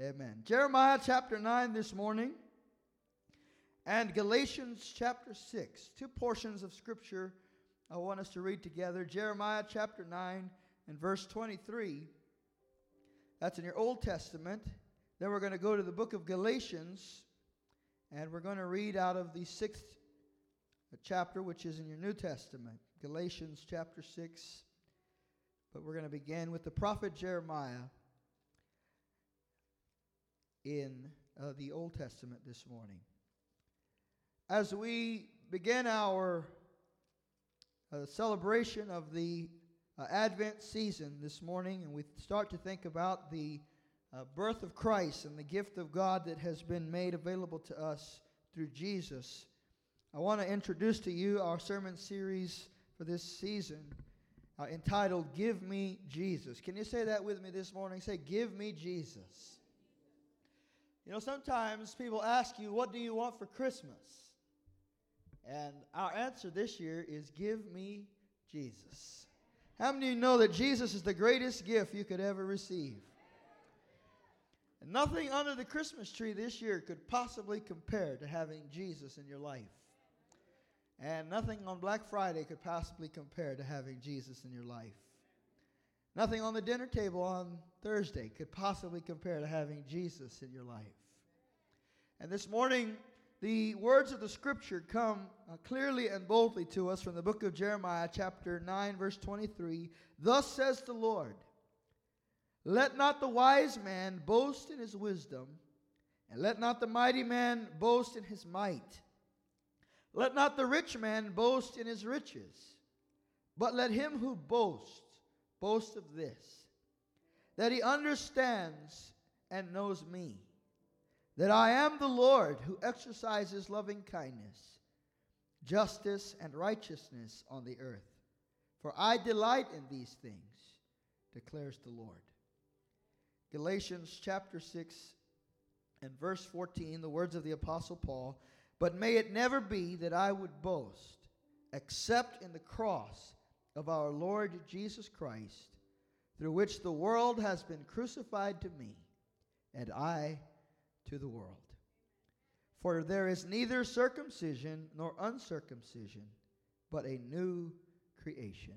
Amen. Jeremiah chapter 9 this morning and Galatians chapter 6. Two portions of scripture I want us to read together. Jeremiah chapter 9 and verse 23. That's in your Old Testament. Then we're going to go to the book of Galatians and we're going to read out of the sixth chapter, which is in your New Testament. Galatians chapter 6. But we're going to begin with the prophet Jeremiah in uh, the Old Testament this morning. As we begin our uh, celebration of the uh, Advent season this morning, and we start to think about the uh, birth of Christ and the gift of God that has been made available to us through Jesus, I want to introduce to you our sermon series for this season uh, entitled Give Me Jesus. Can you say that with me this morning? Say, Give me Jesus. You know, sometimes people ask you, What do you want for Christmas? And our answer this year is, Give me Jesus. How many of you know that Jesus is the greatest gift you could ever receive? And nothing under the Christmas tree this year could possibly compare to having Jesus in your life. And nothing on Black Friday could possibly compare to having Jesus in your life. Nothing on the dinner table on Thursday could possibly compare to having Jesus in your life. And this morning, the words of the scripture come uh, clearly and boldly to us from the book of Jeremiah, chapter 9, verse 23. Thus says the Lord Let not the wise man boast in his wisdom, and let not the mighty man boast in his might. Let not the rich man boast in his riches, but let him who boasts boast of this, that he understands and knows me, that I am the Lord who exercises loving kindness, justice, and righteousness on the earth. For I delight in these things, declares the Lord. Galatians chapter 6 and verse 14, the words of the Apostle Paul. But may it never be that I would boast except in the cross of our Lord Jesus Christ, through which the world has been crucified to me, and I to the world. For there is neither circumcision nor uncircumcision, but a new creation.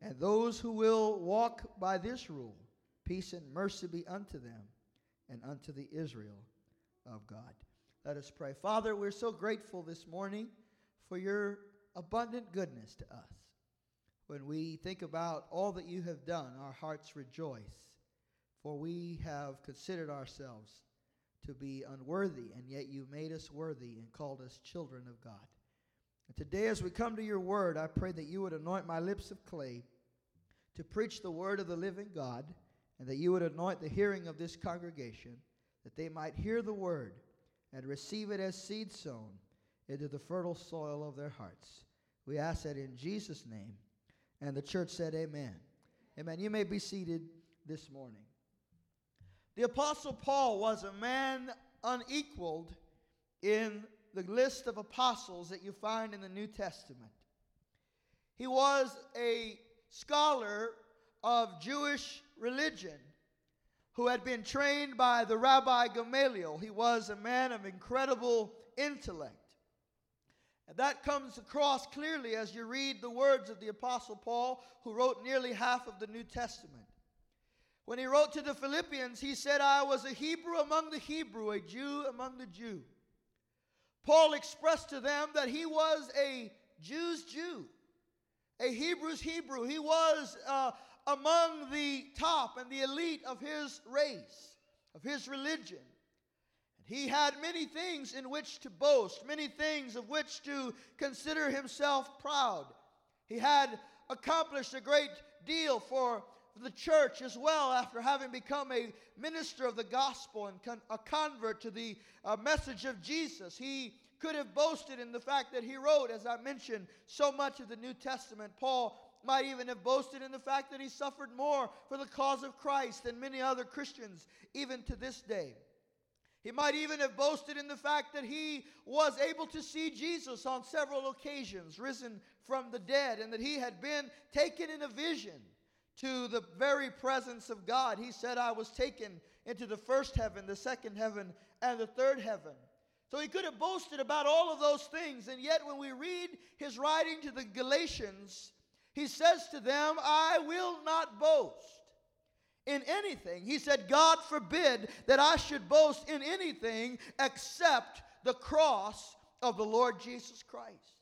And those who will walk by this rule, peace and mercy be unto them and unto the Israel of God. Let us pray. Father, we're so grateful this morning for your abundant goodness to us. When we think about all that you have done, our hearts rejoice, for we have considered ourselves to be unworthy, and yet you made us worthy and called us children of God. And today, as we come to your word, I pray that you would anoint my lips of clay to preach the word of the living God, and that you would anoint the hearing of this congregation, that they might hear the word and receive it as seed sown into the fertile soil of their hearts. We ask that in Jesus' name. And the church said, Amen. Amen. You may be seated this morning. The Apostle Paul was a man unequaled in the list of apostles that you find in the New Testament. He was a scholar of Jewish religion who had been trained by the Rabbi Gamaliel. He was a man of incredible intellect. And that comes across clearly as you read the words of the Apostle Paul, who wrote nearly half of the New Testament. When he wrote to the Philippians, he said, I was a Hebrew among the Hebrew, a Jew among the Jew. Paul expressed to them that he was a Jew's Jew, a Hebrew's Hebrew. He was uh, among the top and the elite of his race, of his religion. He had many things in which to boast, many things of which to consider himself proud. He had accomplished a great deal for the church as well after having become a minister of the gospel and con- a convert to the uh, message of Jesus. He could have boasted in the fact that he wrote, as I mentioned, so much of the New Testament. Paul might even have boasted in the fact that he suffered more for the cause of Christ than many other Christians, even to this day. He might even have boasted in the fact that he was able to see Jesus on several occasions, risen from the dead, and that he had been taken in a vision to the very presence of God. He said, I was taken into the first heaven, the second heaven, and the third heaven. So he could have boasted about all of those things. And yet, when we read his writing to the Galatians, he says to them, I will not boast in anything. He said, God forbid that I should boast in anything except the cross of the Lord Jesus Christ.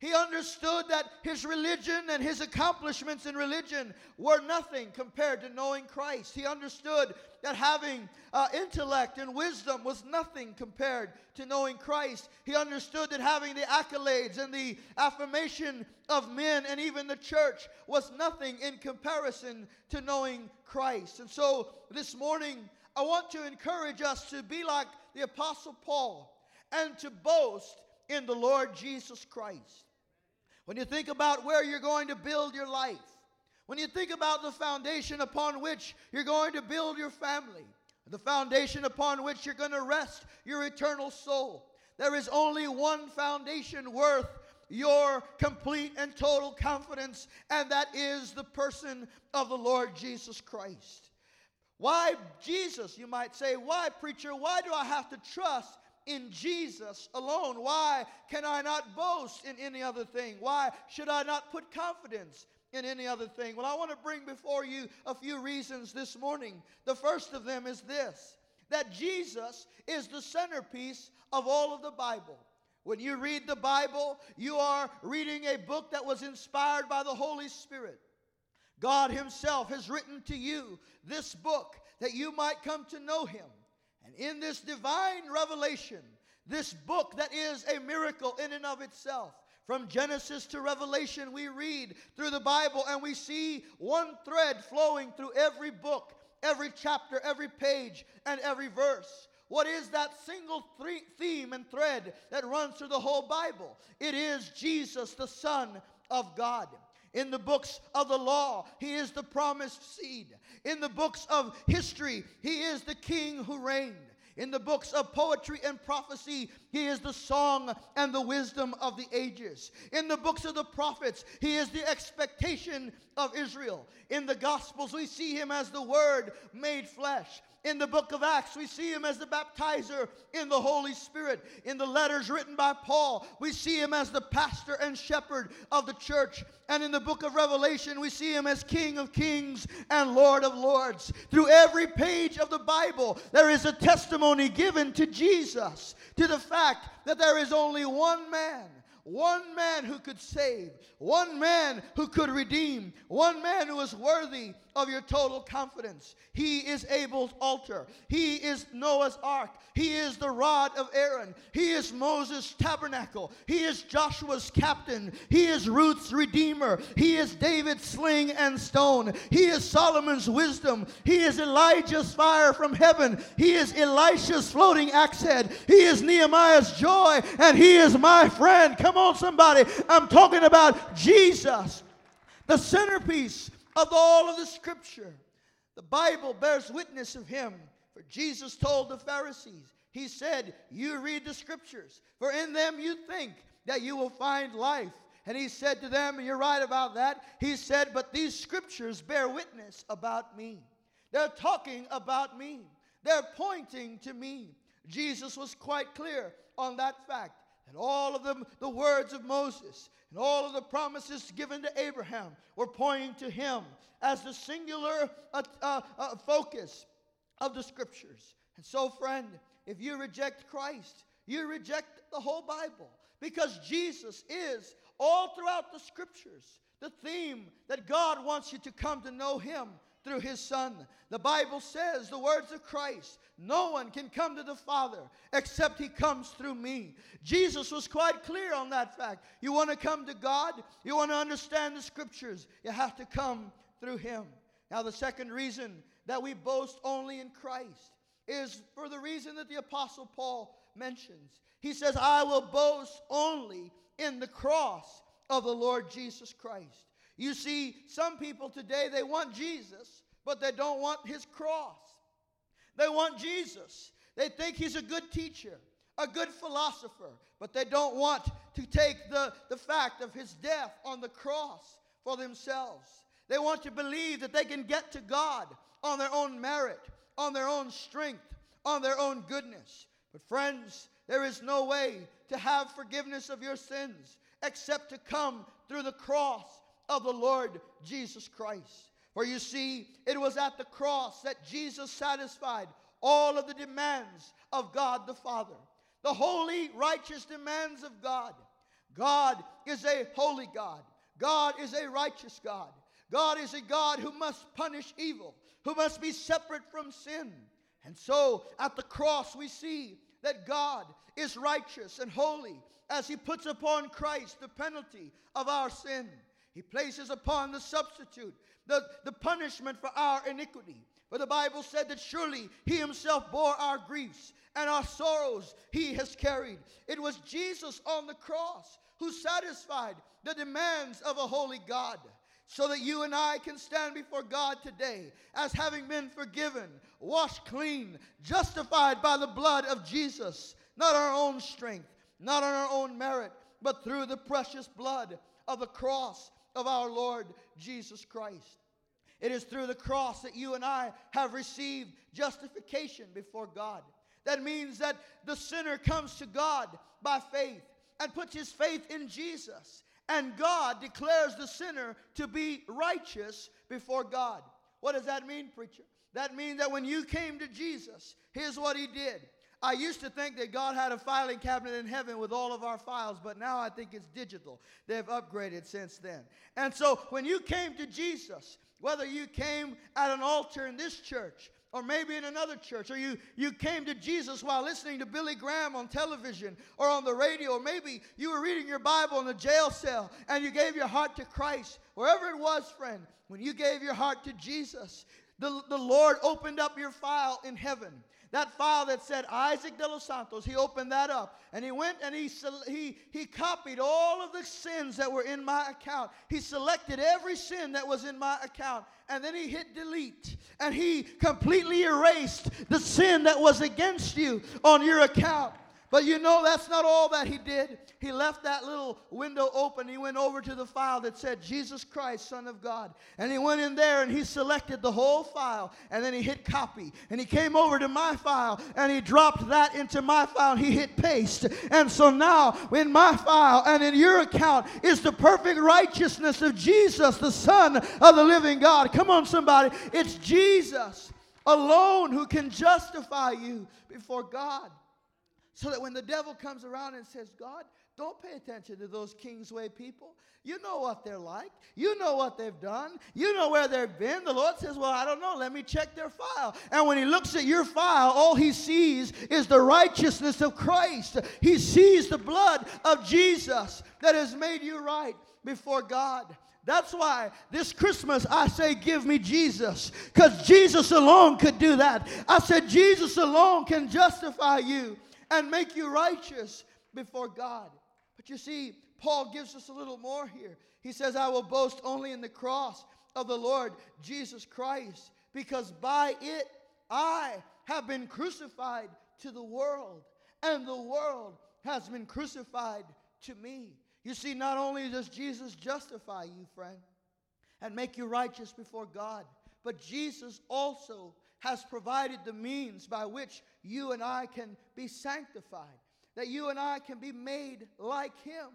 He understood that his religion and his accomplishments in religion were nothing compared to knowing Christ. He understood that having uh, intellect and wisdom was nothing compared to knowing Christ. He understood that having the accolades and the affirmation of men and even the church was nothing in comparison to knowing Christ. And so this morning, I want to encourage us to be like the Apostle Paul and to boast in the Lord Jesus Christ. When you think about where you're going to build your life, when you think about the foundation upon which you're going to build your family, the foundation upon which you're going to rest your eternal soul, there is only one foundation worth your complete and total confidence, and that is the person of the Lord Jesus Christ. Why Jesus, you might say? Why, preacher? Why do I have to trust in Jesus alone. Why can I not boast in any other thing? Why should I not put confidence in any other thing? Well, I want to bring before you a few reasons this morning. The first of them is this that Jesus is the centerpiece of all of the Bible. When you read the Bible, you are reading a book that was inspired by the Holy Spirit. God Himself has written to you this book that you might come to know Him. And in this divine revelation, this book that is a miracle in and of itself, from Genesis to Revelation, we read through the Bible and we see one thread flowing through every book, every chapter, every page, and every verse. What is that single theme and thread that runs through the whole Bible? It is Jesus, the Son of God. In the books of the law, he is the promised seed. In the books of history, he is the king who reigned. In the books of poetry and prophecy, he is the song and the wisdom of the ages. In the books of the prophets, he is the expectation of Israel. In the gospels, we see him as the word made flesh. In the book of Acts, we see him as the baptizer in the Holy Spirit. In the letters written by Paul, we see him as the pastor and shepherd of the church. And in the book of Revelation, we see him as King of kings and Lord of lords. Through every page of the Bible, there is a testimony given to Jesus, to the fact that there is only one man one man who could save, one man who could redeem, one man who is worthy of your total confidence. He is Abel's altar. He is Noah's ark. He is the rod of Aaron. He is Moses' tabernacle. He is Joshua's captain. He is Ruth's redeemer. He is David's sling and stone. He is Solomon's wisdom. He is Elijah's fire from heaven. He is Elisha's floating axe head. He is Nehemiah's joy. And he is my friend. Come on, somebody. I'm talking about Jesus, the centerpiece of all of the scripture. The Bible bears witness of him. For Jesus told the Pharisees, He said, You read the scriptures, for in them you think that you will find life. And he said to them, you're right about that, he said, But these scriptures bear witness about me. They're talking about me, they're pointing to me. Jesus was quite clear on that fact. And all of them, the words of Moses and all of the promises given to Abraham were pointing to him as the singular uh, uh, uh, focus of the scriptures. And so, friend, if you reject Christ, you reject the whole Bible because Jesus is all throughout the scriptures the theme that God wants you to come to know Him through his Son. The Bible says, the words of Christ, no one can come to the Father except he comes through me. Jesus was quite clear on that fact. You want to come to God, you want to understand the scriptures, you have to come through him. Now, the second reason that we boast only in Christ is for the reason that the Apostle Paul mentions. He says, I will boast only in the cross of the Lord Jesus Christ. You see, some people today, they want Jesus, but they don't want his cross. They want Jesus. They think he's a good teacher, a good philosopher, but they don't want to take the, the fact of his death on the cross for themselves. They want to believe that they can get to God on their own merit, on their own strength, on their own goodness. But, friends, there is no way to have forgiveness of your sins except to come through the cross of the Lord Jesus Christ. For you see, it was at the cross that Jesus satisfied all of the demands of God the Father, the holy, righteous demands of God. God is a holy God, God is a righteous God. God is a God who must punish evil, who must be separate from sin. And so at the cross, we see that God is righteous and holy as he puts upon Christ the penalty of our sin. He places upon the substitute the, the punishment for our iniquity. For the Bible said that surely he himself bore our griefs and our sorrows he has carried. It was Jesus on the cross who satisfied the demands of a holy God so that you and I can stand before God today as having been forgiven, washed clean, justified by the blood of Jesus, not our own strength, not on our own merit, but through the precious blood of the cross of our Lord Jesus Christ. It is through the cross that you and I have received justification before God. That means that the sinner comes to God by faith and puts his faith in Jesus and God declares the sinner to be righteous before God. What does that mean, preacher? That means that when you came to Jesus, here's what he did. I used to think that God had a filing cabinet in heaven with all of our files, but now I think it's digital. They've upgraded since then. And so when you came to Jesus, whether you came at an altar in this church or maybe in another church, or you, you came to Jesus while listening to Billy Graham on television or on the radio, or maybe you were reading your Bible in a jail cell and you gave your heart to Christ. Wherever it was, friend, when you gave your heart to Jesus, the, the Lord opened up your file in heaven. That file that said Isaac de los Santos, he opened that up and he went and he, he, he copied all of the sins that were in my account. He selected every sin that was in my account and then he hit delete and he completely erased the sin that was against you on your account. But you know, that's not all that he did. He left that little window open. He went over to the file that said Jesus Christ, Son of God. And he went in there and he selected the whole file. And then he hit copy. And he came over to my file and he dropped that into my file. He hit paste. And so now in my file and in your account is the perfect righteousness of Jesus, the Son of the living God. Come on, somebody. It's Jesus alone who can justify you before God. So that when the devil comes around and says, God, don't pay attention to those Kingsway people. You know what they're like. You know what they've done. You know where they've been. The Lord says, Well, I don't know. Let me check their file. And when He looks at your file, all He sees is the righteousness of Christ. He sees the blood of Jesus that has made you right before God. That's why this Christmas I say, Give me Jesus, because Jesus alone could do that. I said, Jesus alone can justify you and make you righteous before God. But you see, Paul gives us a little more here. He says, I will boast only in the cross of the Lord Jesus Christ, because by it I have been crucified to the world, and the world has been crucified to me. You see, not only does Jesus justify you, friend, and make you righteous before God, but Jesus also has provided the means by which you and I can be sanctified, that you and I can be made like Him.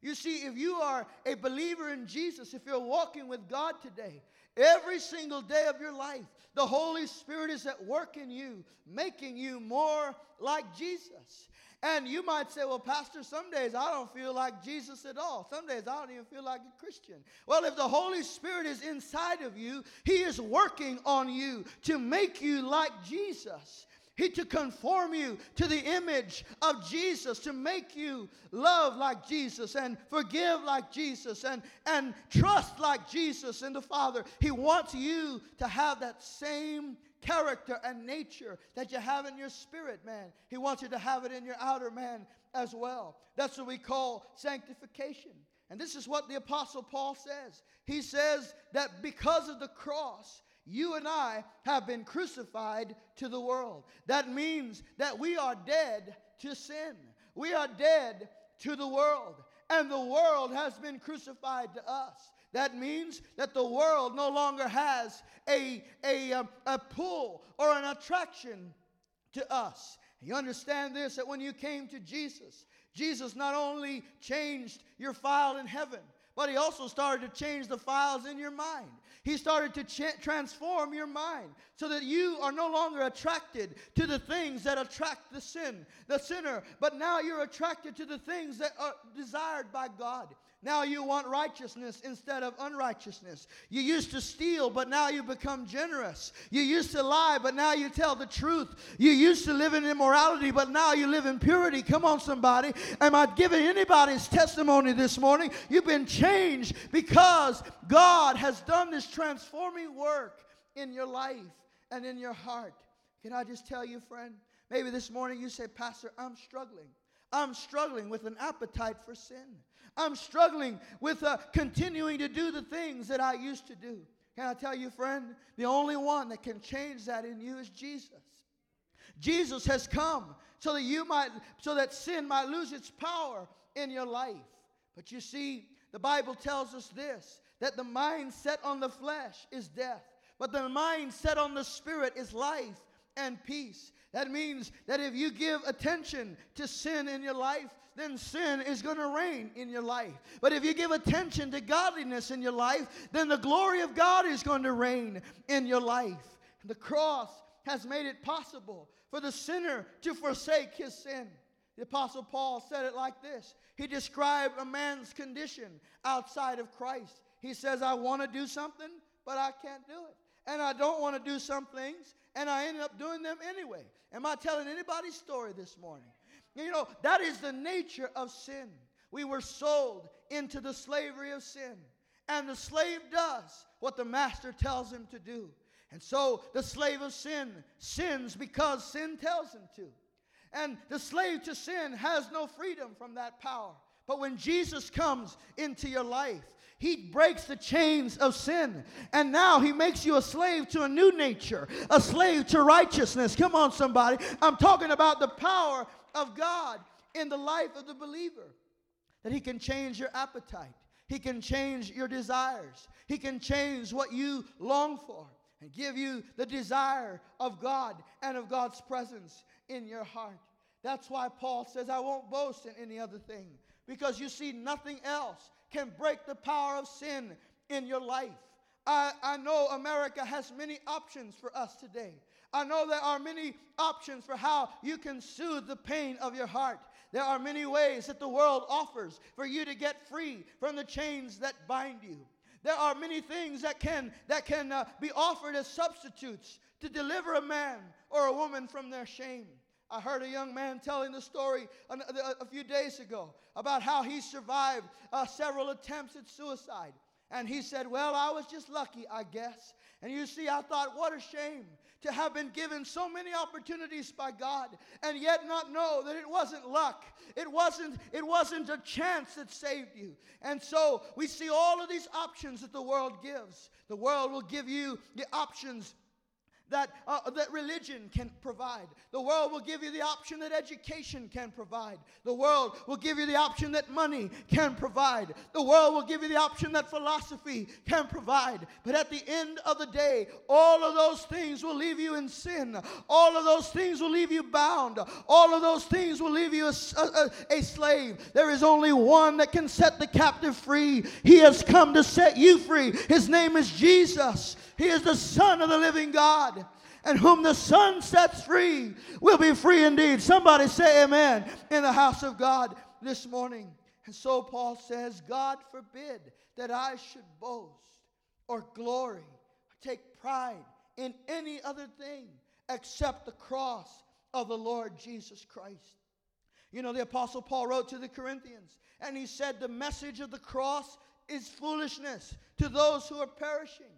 You see, if you are a believer in Jesus, if you're walking with God today, every single day of your life, the Holy Spirit is at work in you, making you more like Jesus. And you might say, well, Pastor, some days I don't feel like Jesus at all. Some days I don't even feel like a Christian. Well, if the Holy Spirit is inside of you, He is working on you to make you like Jesus. He to conform you to the image of Jesus, to make you love like Jesus and forgive like Jesus and, and trust like Jesus in the Father. He wants you to have that same character and nature that you have in your spirit, man. He wants you to have it in your outer man as well. That's what we call sanctification. And this is what the Apostle Paul says. He says that because of the cross, you and I have been crucified to the world. That means that we are dead to sin. We are dead to the world. And the world has been crucified to us. That means that the world no longer has a, a, um, a pull or an attraction to us. You understand this that when you came to Jesus, Jesus not only changed your file in heaven, but he also started to change the files in your mind. He started to ch- transform your mind so that you are no longer attracted to the things that attract the sin, the sinner, but now you're attracted to the things that are desired by God. Now you want righteousness instead of unrighteousness. You used to steal, but now you become generous. You used to lie, but now you tell the truth. You used to live in immorality, but now you live in purity. Come on, somebody. Am I giving anybody's testimony this morning? You've been changed because God has done this transforming work in your life and in your heart. Can I just tell you, friend? Maybe this morning you say, Pastor, I'm struggling. I'm struggling with an appetite for sin. I'm struggling with uh, continuing to do the things that I used to do. Can I tell you, friend? The only one that can change that in you is Jesus. Jesus has come so that you might, so that sin might lose its power in your life. But you see, the Bible tells us this that the mind set on the flesh is death, but the mind set on the spirit is life and peace. That means that if you give attention to sin in your life, then sin is going to reign in your life. But if you give attention to godliness in your life, then the glory of God is going to reign in your life. The cross has made it possible for the sinner to forsake his sin. The Apostle Paul said it like this He described a man's condition outside of Christ. He says, I want to do something, but I can't do it. And I don't want to do some things, and I ended up doing them anyway. Am I telling anybody's story this morning? You know, that is the nature of sin. We were sold into the slavery of sin. And the slave does what the master tells him to do. And so the slave of sin sins because sin tells him to. And the slave to sin has no freedom from that power. But when Jesus comes into your life, he breaks the chains of sin. And now he makes you a slave to a new nature, a slave to righteousness. Come on, somebody. I'm talking about the power of God in the life of the believer. That he can change your appetite, he can change your desires, he can change what you long for and give you the desire of God and of God's presence in your heart. That's why Paul says, I won't boast in any other thing because you see, nothing else can break the power of sin in your life. I, I know America has many options for us today. I know there are many options for how you can soothe the pain of your heart. There are many ways that the world offers for you to get free from the chains that bind you. There are many things that can, that can uh, be offered as substitutes to deliver a man or a woman from their shame. I heard a young man telling the story a, a few days ago about how he survived uh, several attempts at suicide. And he said, Well, I was just lucky, I guess. And you see, I thought, what a shame to have been given so many opportunities by God and yet not know that it wasn't luck. It wasn't, it wasn't a chance that saved you. And so we see all of these options that the world gives. The world will give you the options that, uh, that religion can provide. The world will give you the option that education can provide. The world will give you the option that money can provide. The world will give you the option that philosophy can provide. But at the end of the day, all of those things will leave you in sin. All of those things will leave you bound. All of those things will leave you a, a, a slave. There is only one that can set the captive free. He has come to set you free. His name is Jesus. He is the Son of the living God. And whom the Son sets free will be free indeed. Somebody say amen in the house of God this morning. And so Paul says, God forbid that I should boast or glory or take pride in any other thing except the cross of the Lord Jesus Christ. You know, the Apostle Paul wrote to the Corinthians, and he said, The message of the cross is foolishness to those who are perishing.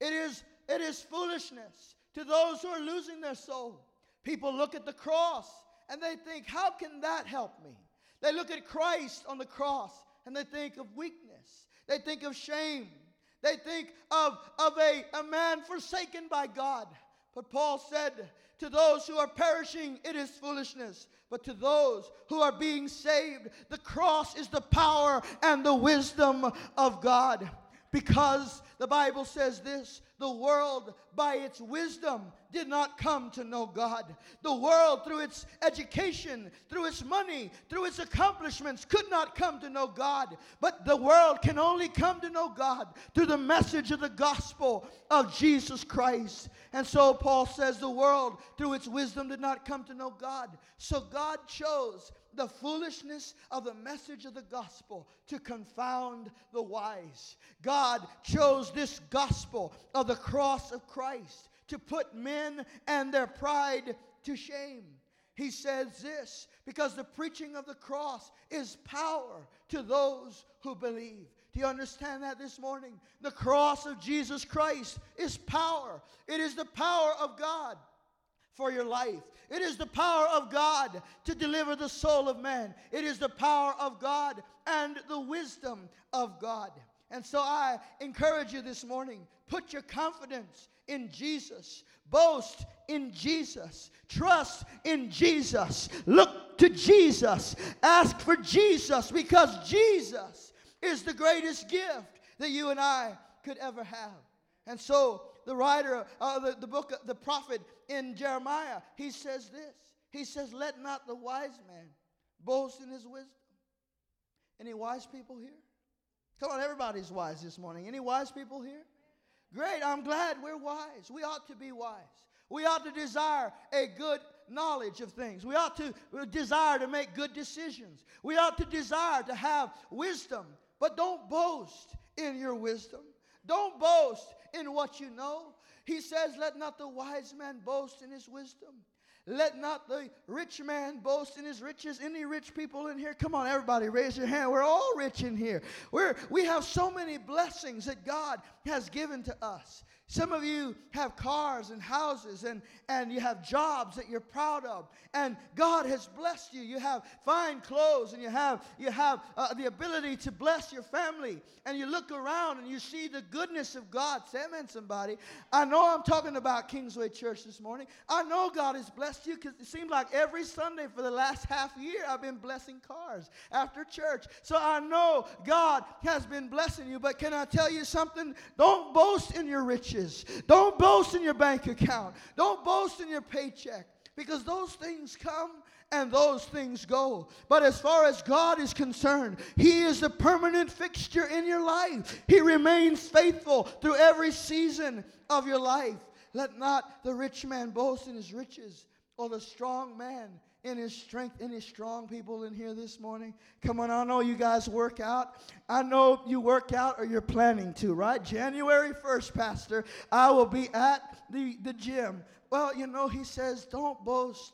It is, it is foolishness to those who are losing their soul. People look at the cross and they think, how can that help me? They look at Christ on the cross and they think of weakness. They think of shame. They think of, of a, a man forsaken by God. But Paul said, To those who are perishing, it is foolishness. But to those who are being saved, the cross is the power and the wisdom of God. Because the Bible says this the world, by its wisdom, did not come to know God. The world, through its education, through its money, through its accomplishments, could not come to know God. But the world can only come to know God through the message of the gospel of Jesus Christ. And so Paul says the world, through its wisdom, did not come to know God. So God chose the foolishness of the message of the gospel to confound the wise. God chose this gospel of the cross of Christ to put men and their pride to shame. He says this because the preaching of the cross is power to those who believe. Do you understand that this morning? The cross of Jesus Christ is power, it is the power of God for your life. It is the power of God to deliver the soul of man. It is the power of God and the wisdom of God. And so I encourage you this morning put your confidence in Jesus, boast in Jesus, trust in Jesus, look to Jesus, ask for Jesus because Jesus is the greatest gift that you and I could ever have. And so the writer of the, the book, the prophet in Jeremiah, he says this. He says, Let not the wise man boast in his wisdom. Any wise people here? Come on, everybody's wise this morning. Any wise people here? Great, I'm glad we're wise. We ought to be wise. We ought to desire a good knowledge of things. We ought to desire to make good decisions. We ought to desire to have wisdom. But don't boast in your wisdom. Don't boast in what you know. He says, Let not the wise man boast in his wisdom. Let not the rich man boast in his riches. Any rich people in here? Come on, everybody, raise your hand. We're all rich in here. We're, we have so many blessings that God has given to us. Some of you have cars and houses and, and you have jobs that you're proud of. And God has blessed you. You have fine clothes and you have, you have uh, the ability to bless your family. And you look around and you see the goodness of God. Say amen, somebody. I know I'm talking about Kingsway Church this morning. I know God has blessed you because it seems like every Sunday for the last half year I've been blessing cars after church. So I know God has been blessing you. But can I tell you something? Don't boast in your riches riches. Don't boast in your bank account. Don't boast in your paycheck because those things come and those things go. But as far as God is concerned, He is the permanent fixture in your life. He remains faithful through every season of your life. Let not the rich man boast in his riches, or the strong man in his strength. Any strong people in here this morning? Come on, I know you guys work out. I know you work out or you're planning to, right? January 1st, Pastor, I will be at the, the gym. Well, you know, he says, don't boast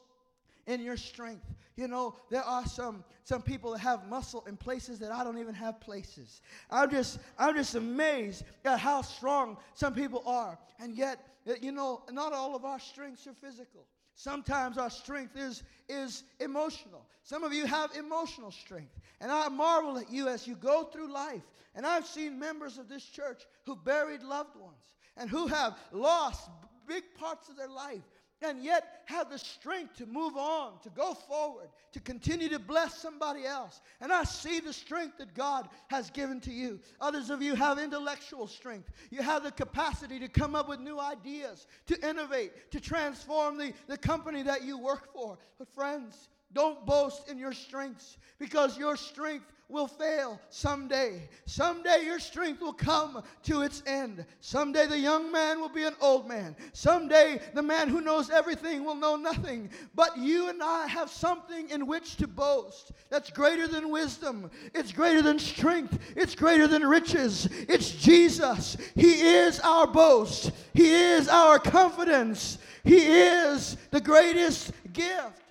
in your strength. You know, there are some some people that have muscle in places that I don't even have places. I'm just I'm just amazed at how strong some people are. And yet, you know, not all of our strengths are physical. Sometimes our strength is, is emotional. Some of you have emotional strength. And I marvel at you as you go through life. And I've seen members of this church who buried loved ones and who have lost big parts of their life and yet have the strength to move on, to go forward, to continue to bless somebody else. And I see the strength that God has given to you. Others of you have intellectual strength. You have the capacity to come up with new ideas, to innovate, to transform the, the company that you work for. But, friends, don't boast in your strengths because your strength will fail someday. Someday your strength will come to its end. Someday the young man will be an old man. Someday the man who knows everything will know nothing. But you and I have something in which to boast that's greater than wisdom, it's greater than strength, it's greater than riches. It's Jesus. He is our boast, He is our confidence, He is the greatest gift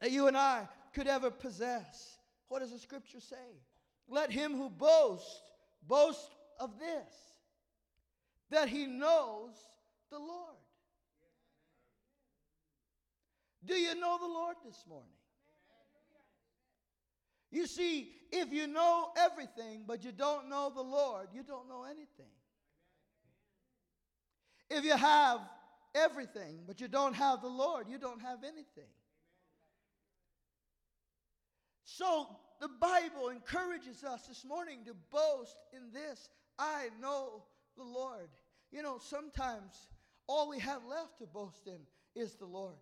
that you and I could ever possess. What does the scripture say? Let him who boasts boast of this, that he knows the Lord. Do you know the Lord this morning? You see, if you know everything but you don't know the Lord, you don't know anything. If you have everything, but you don't have the Lord, you don't have anything. So the Bible encourages us this morning to boast in this I know the Lord. You know, sometimes all we have left to boast in is the Lord.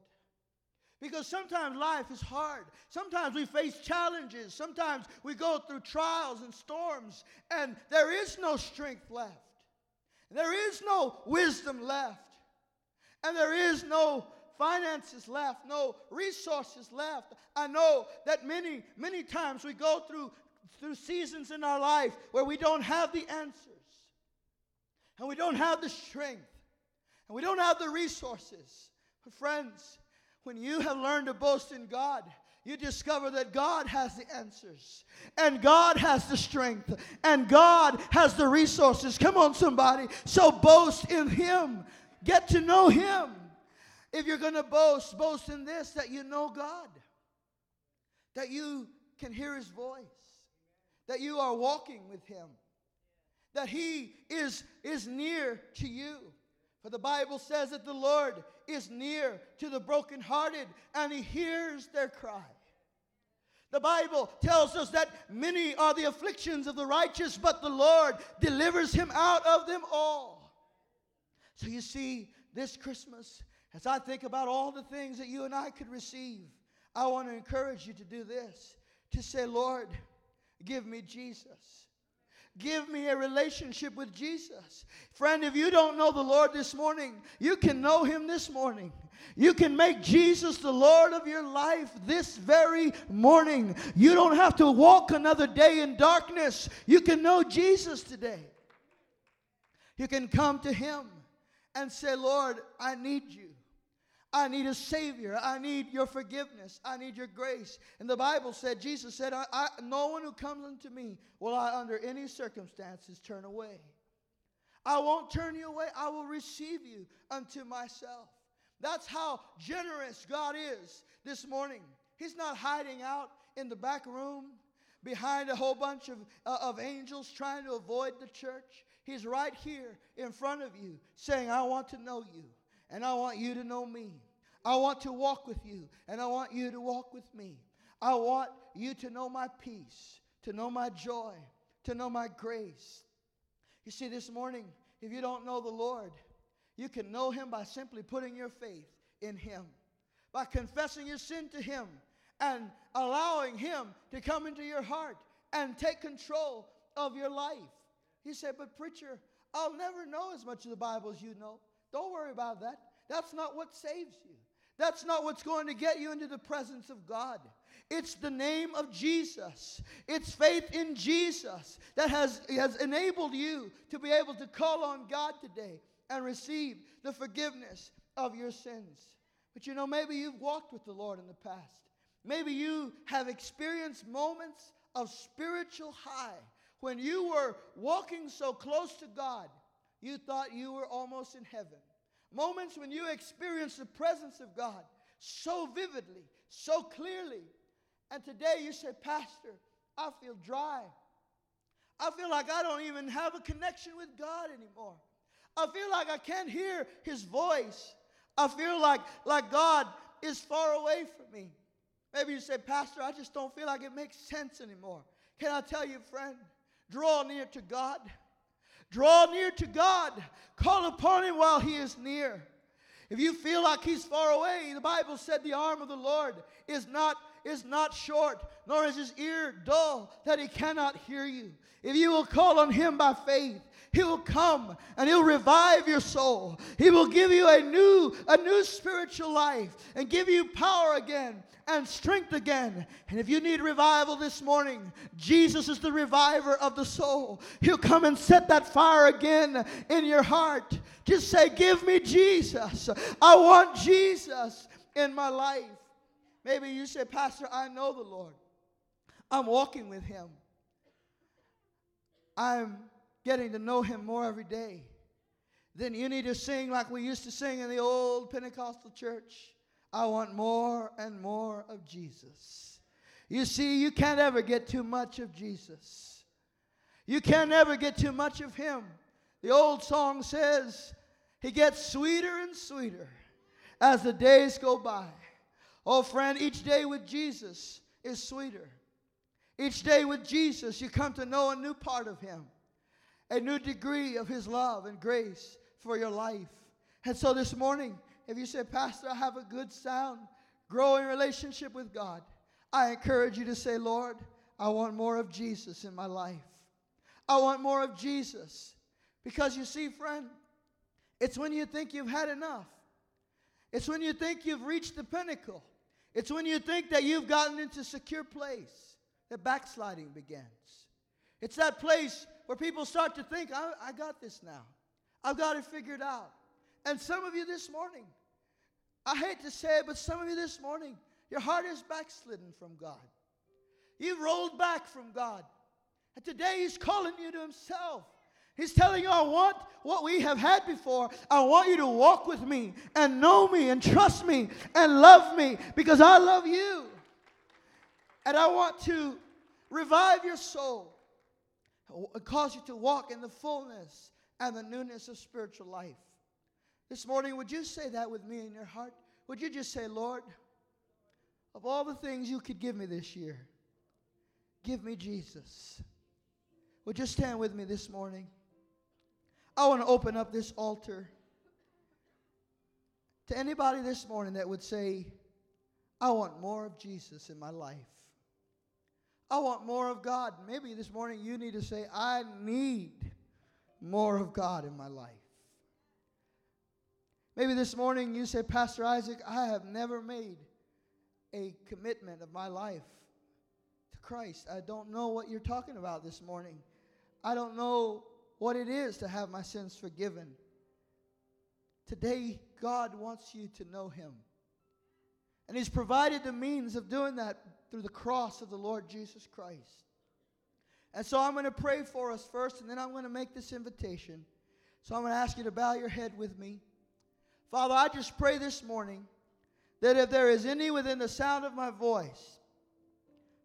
Because sometimes life is hard. Sometimes we face challenges. Sometimes we go through trials and storms, and there is no strength left. There is no wisdom left. And there is no finances left, no resources left. I know that many, many times we go through, through seasons in our life where we don't have the answers, and we don't have the strength, and we don't have the resources. But, friends, when you have learned to boast in God, you discover that God has the answers, and God has the strength, and God has the resources. Come on, somebody. So boast in Him, get to know Him. If you're going to boast, boast in this that you know God, that you can hear His voice, that you are walking with Him, that He is, is near to you. For the Bible says that the Lord is near to the brokenhearted and He hears their cry. The Bible tells us that many are the afflictions of the righteous, but the Lord delivers him out of them all. So you see, this Christmas, as I think about all the things that you and I could receive, I want to encourage you to do this to say, Lord, give me Jesus. Give me a relationship with Jesus. Friend, if you don't know the Lord this morning, you can know him this morning. You can make Jesus the Lord of your life this very morning. You don't have to walk another day in darkness. You can know Jesus today. You can come to him and say, Lord, I need you. I need a Savior. I need your forgiveness. I need your grace. And the Bible said, Jesus said, I, I, No one who comes unto me will I, under any circumstances, turn away. I won't turn you away. I will receive you unto myself. That's how generous God is this morning. He's not hiding out in the back room behind a whole bunch of, uh, of angels trying to avoid the church. He's right here in front of you saying, I want to know you and I want you to know me. I want to walk with you, and I want you to walk with me. I want you to know my peace, to know my joy, to know my grace. You see, this morning, if you don't know the Lord, you can know Him by simply putting your faith in Him, by confessing your sin to Him, and allowing Him to come into your heart and take control of your life. He said, But preacher, I'll never know as much of the Bible as you know. Don't worry about that. That's not what saves you. That's not what's going to get you into the presence of God. It's the name of Jesus. It's faith in Jesus that has, has enabled you to be able to call on God today and receive the forgiveness of your sins. But you know, maybe you've walked with the Lord in the past. Maybe you have experienced moments of spiritual high when you were walking so close to God you thought you were almost in heaven. Moments when you experienced the presence of God so vividly, so clearly. And today you say, Pastor, I feel dry. I feel like I don't even have a connection with God anymore. I feel like I can't hear his voice. I feel like, like God is far away from me. Maybe you say, Pastor, I just don't feel like it makes sense anymore. Can I tell you, friend? Draw near to God. Draw near to God. Call upon him while he is near. If you feel like he's far away, the Bible said the arm of the Lord is not is not short, nor is his ear dull that he cannot hear you. If you will call on him by faith, he will come and he'll revive your soul. He will give you a new a new spiritual life and give you power again and strength again. And if you need revival this morning, Jesus is the reviver of the soul. He'll come and set that fire again in your heart. Just say, Give me Jesus. I want Jesus in my life. Maybe you say, Pastor, I know the Lord. I'm walking with Him. I'm getting to know Him more every day. Then you need to sing like we used to sing in the old Pentecostal church. I want more and more of Jesus. You see, you can't ever get too much of Jesus. You can't ever get too much of Him. The old song says, He gets sweeter and sweeter as the days go by. Oh, friend, each day with Jesus is sweeter. Each day with Jesus, you come to know a new part of Him, a new degree of His love and grace for your life. And so this morning, if you say, Pastor, I have a good, sound, growing relationship with God, I encourage you to say, Lord, I want more of Jesus in my life. I want more of Jesus. Because you see, friend, it's when you think you've had enough. It's when you think you've reached the pinnacle. It's when you think that you've gotten into a secure place that backsliding begins. It's that place where people start to think, I, I got this now. I've got it figured out. And some of you this morning, I hate to say it, but some of you this morning, your heart is backslidden from God. You've rolled back from God. And today He's calling you to Himself. He's telling you, I want what we have had before. I want you to walk with me and know me and trust me and love me because I love you. And I want to revive your soul cause you to walk in the fullness and the newness of spiritual life. This morning, would you say that with me in your heart? Would you just say, Lord, of all the things you could give me this year, give me Jesus. Would you stand with me this morning? I want to open up this altar to anybody this morning that would say, I want more of Jesus in my life. I want more of God. Maybe this morning you need to say, I need more of God in my life. Maybe this morning you say, Pastor Isaac, I have never made a commitment of my life to Christ. I don't know what you're talking about this morning. I don't know what it is to have my sins forgiven. Today, God wants you to know Him. And He's provided the means of doing that through the cross of the Lord Jesus Christ. And so I'm going to pray for us first, and then I'm going to make this invitation. So I'm going to ask you to bow your head with me. Father, I just pray this morning that if there is any within the sound of my voice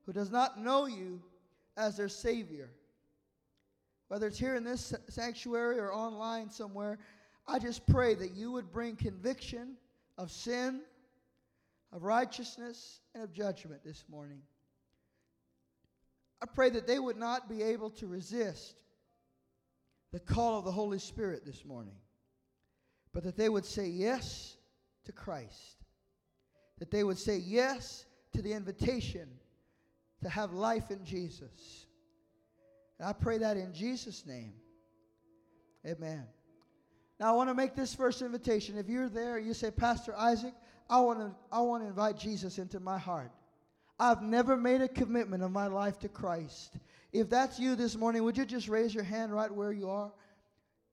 who does not know you as their Savior, whether it's here in this sanctuary or online somewhere, I just pray that you would bring conviction of sin, of righteousness, and of judgment this morning. I pray that they would not be able to resist the call of the Holy Spirit this morning but that they would say yes to Christ, that they would say yes to the invitation to have life in Jesus. And I pray that in Jesus' name. Amen. Now I want to make this first invitation. If you're there, you say, Pastor Isaac, I want to I want to invite Jesus into my heart. I've never made a commitment of my life to Christ. If that's you this morning, would you just raise your hand right where you are?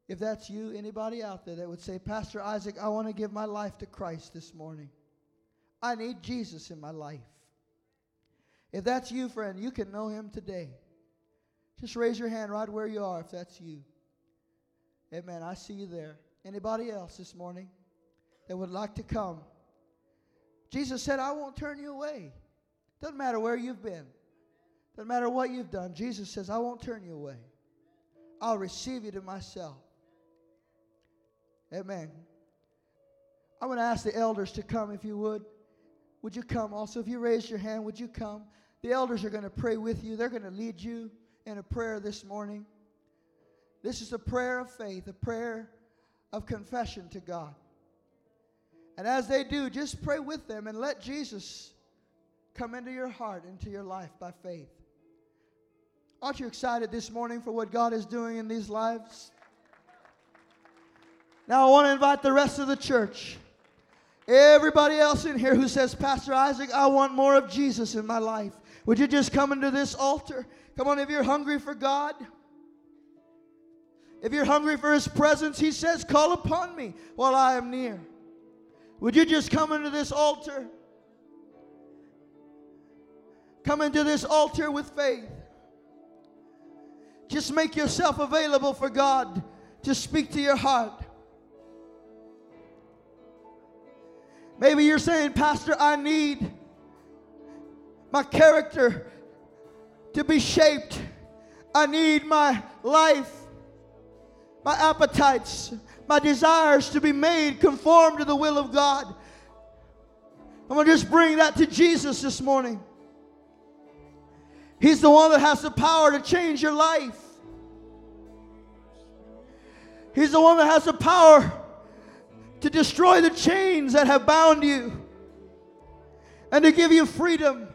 If that's you, anybody out there that would say, Pastor Isaac, I want to give my life to Christ this morning. I need Jesus in my life. If that's you, friend, you can know him today. Just raise your hand right where you are if that's you. Amen. I see you there. Anybody else this morning that would like to come? Jesus said, I won't turn you away. Doesn't matter where you've been. Doesn't matter what you've done. Jesus says, I won't turn you away. I'll receive you to myself. Amen. I want to ask the elders to come if you would. Would you come also? If you raise your hand, would you come? The elders are going to pray with you. They're going to lead you in a prayer this morning. This is a prayer of faith, a prayer of confession to God. And as they do, just pray with them and let Jesus come into your heart, into your life by faith. Aren't you excited this morning for what God is doing in these lives? Now I want to invite the rest of the church. Everybody else in here who says, Pastor Isaac, I want more of Jesus in my life. Would you just come into this altar? Come on, if you're hungry for God, if you're hungry for His presence, He says, Call upon me while I am near. Would you just come into this altar? Come into this altar with faith. Just make yourself available for God to speak to your heart. Maybe you're saying, Pastor, I need my character to be shaped. I need my life, my appetites, my desires to be made conform to the will of God. I'm going to just bring that to Jesus this morning. He's the one that has the power to change your life. He's the one that has the power to destroy the chains that have bound you and to give you freedom.